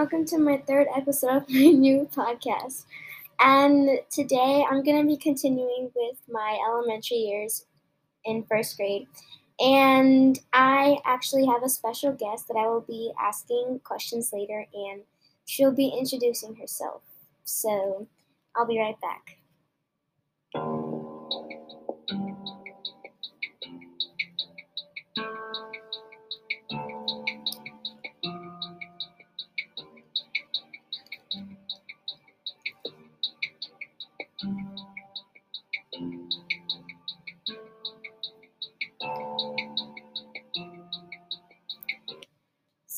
Welcome to my third episode of my new podcast. And today I'm going to be continuing with my elementary years in first grade. And I actually have a special guest that I will be asking questions later, and she'll be introducing herself. So I'll be right back.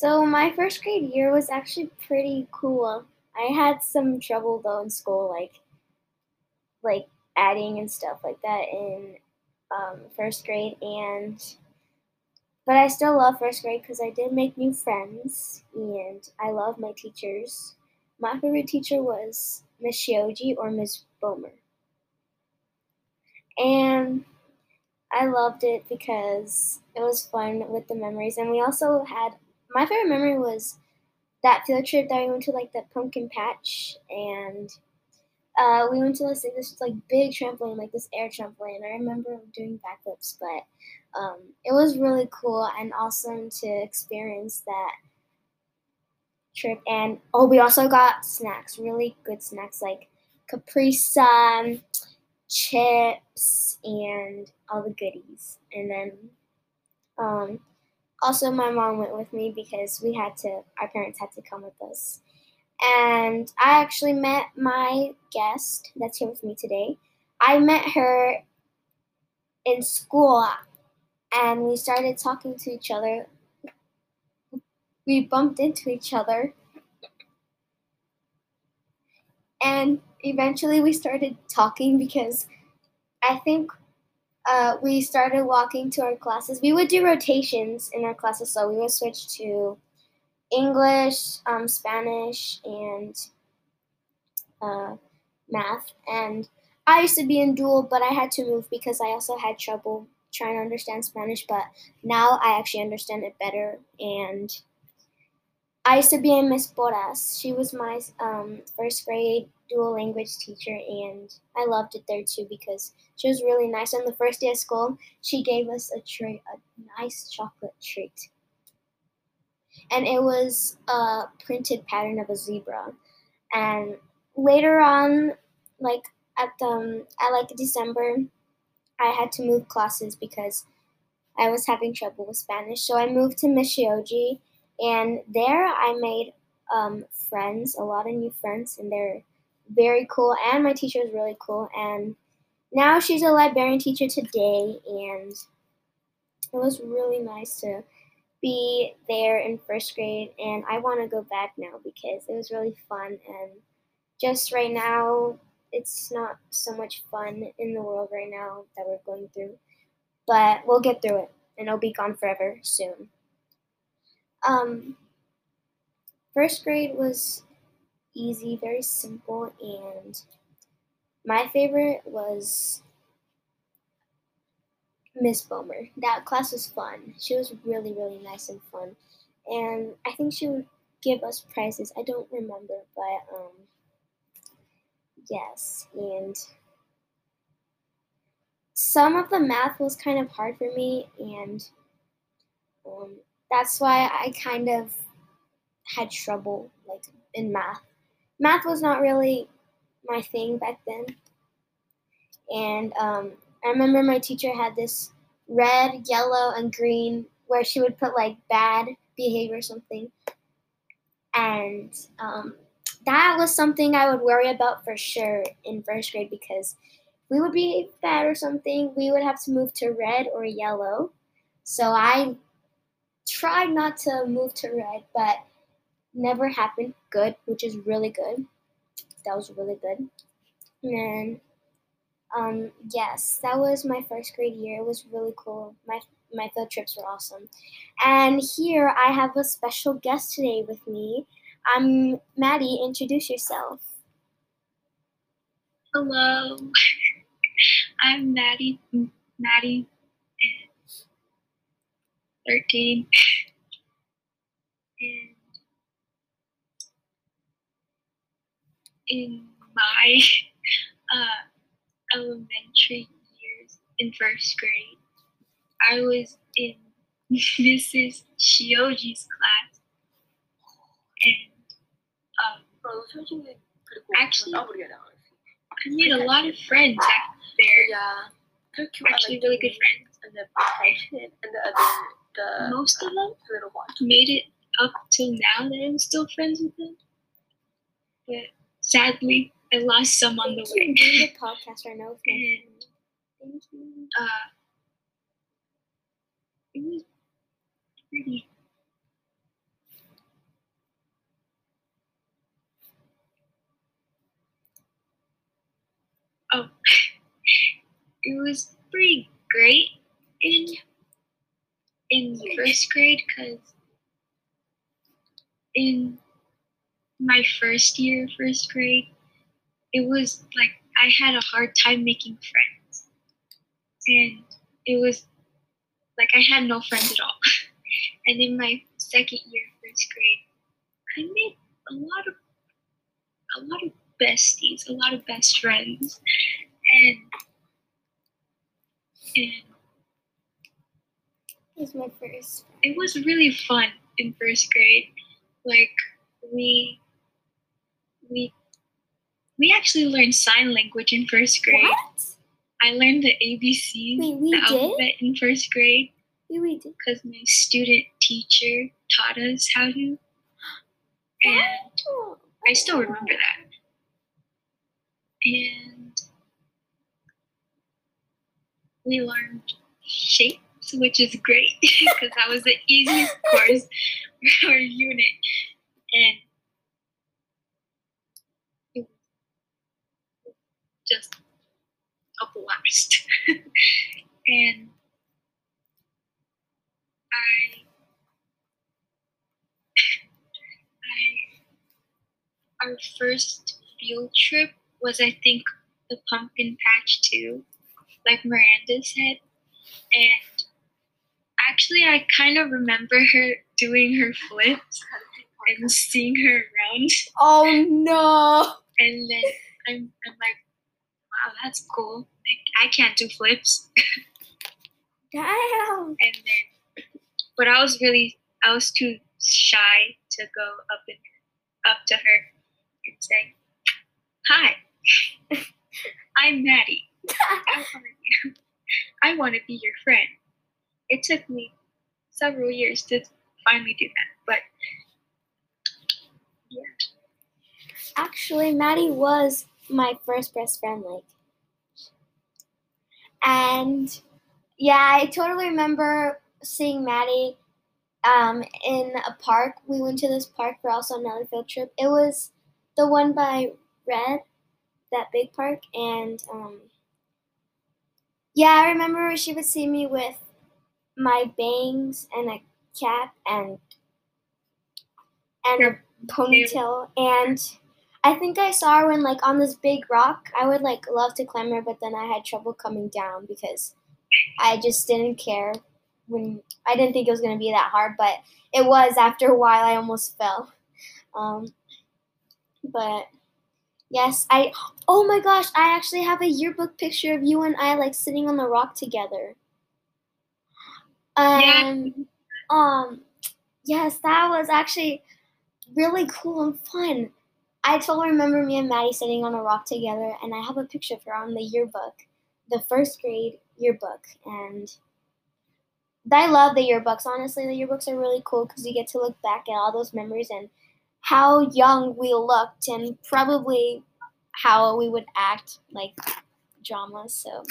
So my first grade year was actually pretty cool. I had some trouble though in school, like like adding and stuff like that in um, first grade, and but I still love first grade because I did make new friends, and I love my teachers. My favorite teacher was Miss Shioji or Miss Bomer, and I loved it because it was fun with the memories, and we also had my favorite memory was that field trip that we went to like the pumpkin patch and uh, we went to this, this like big trampoline, like this air trampoline. I remember doing backflips, but um, it was really cool and awesome to experience that trip. And oh, we also got snacks, really good snacks like Capri Sun, chips, and all the goodies. And then um, also, my mom went with me because we had to, our parents had to come with us. And I actually met my guest that's here with me today. I met her in school and we started talking to each other. We bumped into each other. And eventually we started talking because I think uh, we started walking to our classes. We would do rotations in our classes, so we would switch to English, um, Spanish, and uh, math. And I used to be in dual, but I had to move because I also had trouble trying to understand Spanish. But now I actually understand it better, and I used to be in Miss Boras. She was my um, first grade dual language teacher, and I loved it there too because she was really nice. On the first day of school, she gave us a treat, a nice chocolate treat, and it was a printed pattern of a zebra. And later on, like at um at like December, I had to move classes because I was having trouble with Spanish. So I moved to Miss Shioji, and there I made um, friends, a lot of new friends, and they're very cool, and my teacher was really cool. And now she's a librarian teacher today, and it was really nice to be there in first grade. And I want to go back now because it was really fun. And just right now, it's not so much fun in the world right now that we're going through, but we'll get through it, and it'll be gone forever soon. Um, first grade was easy, very simple, and my favorite was Miss Bomer. That class was fun. She was really, really nice and fun. And I think she would give us prizes. I don't remember, but um yes, and some of the math was kind of hard for me and um, that's why I kind of had trouble like in math math was not really my thing back then. And um, I remember my teacher had this red, yellow, and green where she would put like bad behavior or something. And um, that was something I would worry about for sure in first grade because we would be bad or something, we would have to move to red or yellow. So I tried not to move to red, but never happened good, which is really good. That was really good. And um, yes, that was my first grade year. It was really cool. My my field trips were awesome. And here I have a special guest today with me. I'm Maddie. Introduce yourself. Hello, I'm Maddie. Maddie, thirteen. And in my uh, elementary years in first grade, I was in Mrs. Shioji's class, and um, well, cool. actually, I made a lot of friends out there. Yeah, actually, really good friends. And the and the other, the most of them made it up till now that I'm still friends with them, but sadly, I lost some on the Thank you. I'm way. doing the podcast right now And- Thank you. Uh, it was pretty. Oh, it was pretty great in in first grade because in my first year first grade, it was like I had a hard time making friends, and it was like I had no friends at all. And in my second year first grade, I made a lot of a lot of besties, a lot of best friends, and and It was my first. it was really fun in first grade. Like we we we actually learned sign language in first grade. What? I learned the ABCs, Wait, we the did? alphabet in first grade Wait, we did. because my student teacher taught us how to. And Oh. I still remember that. And we learned shapes, which is great because that was the easiest course for our unit. And it was just a blast. and I I our first field trip was I think the pumpkin patch too, like Miranda said. And actually I kind of remember her doing her flips and seeing her around Oh no! and then I'm I'm like, wow, that's cool. Like I can't do flips. Damn. and then but I was really I was too shy to go up and up to her and say, "Hi, I'm Maddie. I want to I want to be your friend." It took me several years to finally do that, but yeah, Actually, Maddie was my first best friend, like. And yeah, I totally remember seeing Maddie um, in a park. We went to this park for also another field trip. It was the one by Red, that big park, and um, yeah, I remember she would see me with my bangs and a cap and and a ponytail and I think I saw her when like on this big rock. I would like love to climb her, but then I had trouble coming down because I just didn't care when I didn't think it was gonna be that hard, but it was after a while I almost fell. Um, but yes, I oh my gosh, I actually have a yearbook picture of you and I like sitting on the rock together. Yeah. Um, um, yes, that was actually really cool and fun. I totally remember me and Maddie sitting on a rock together, and I have a picture of her on the yearbook, the first grade yearbook. And I love the yearbooks. Honestly, the yearbooks are really cool because you get to look back at all those memories and how young we looked, and probably how we would act like dramas. So,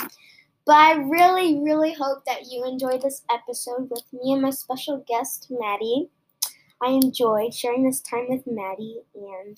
but I really, really hope that you enjoyed this episode with me and my special guest, Maddie. I enjoyed sharing this time with Maddie, and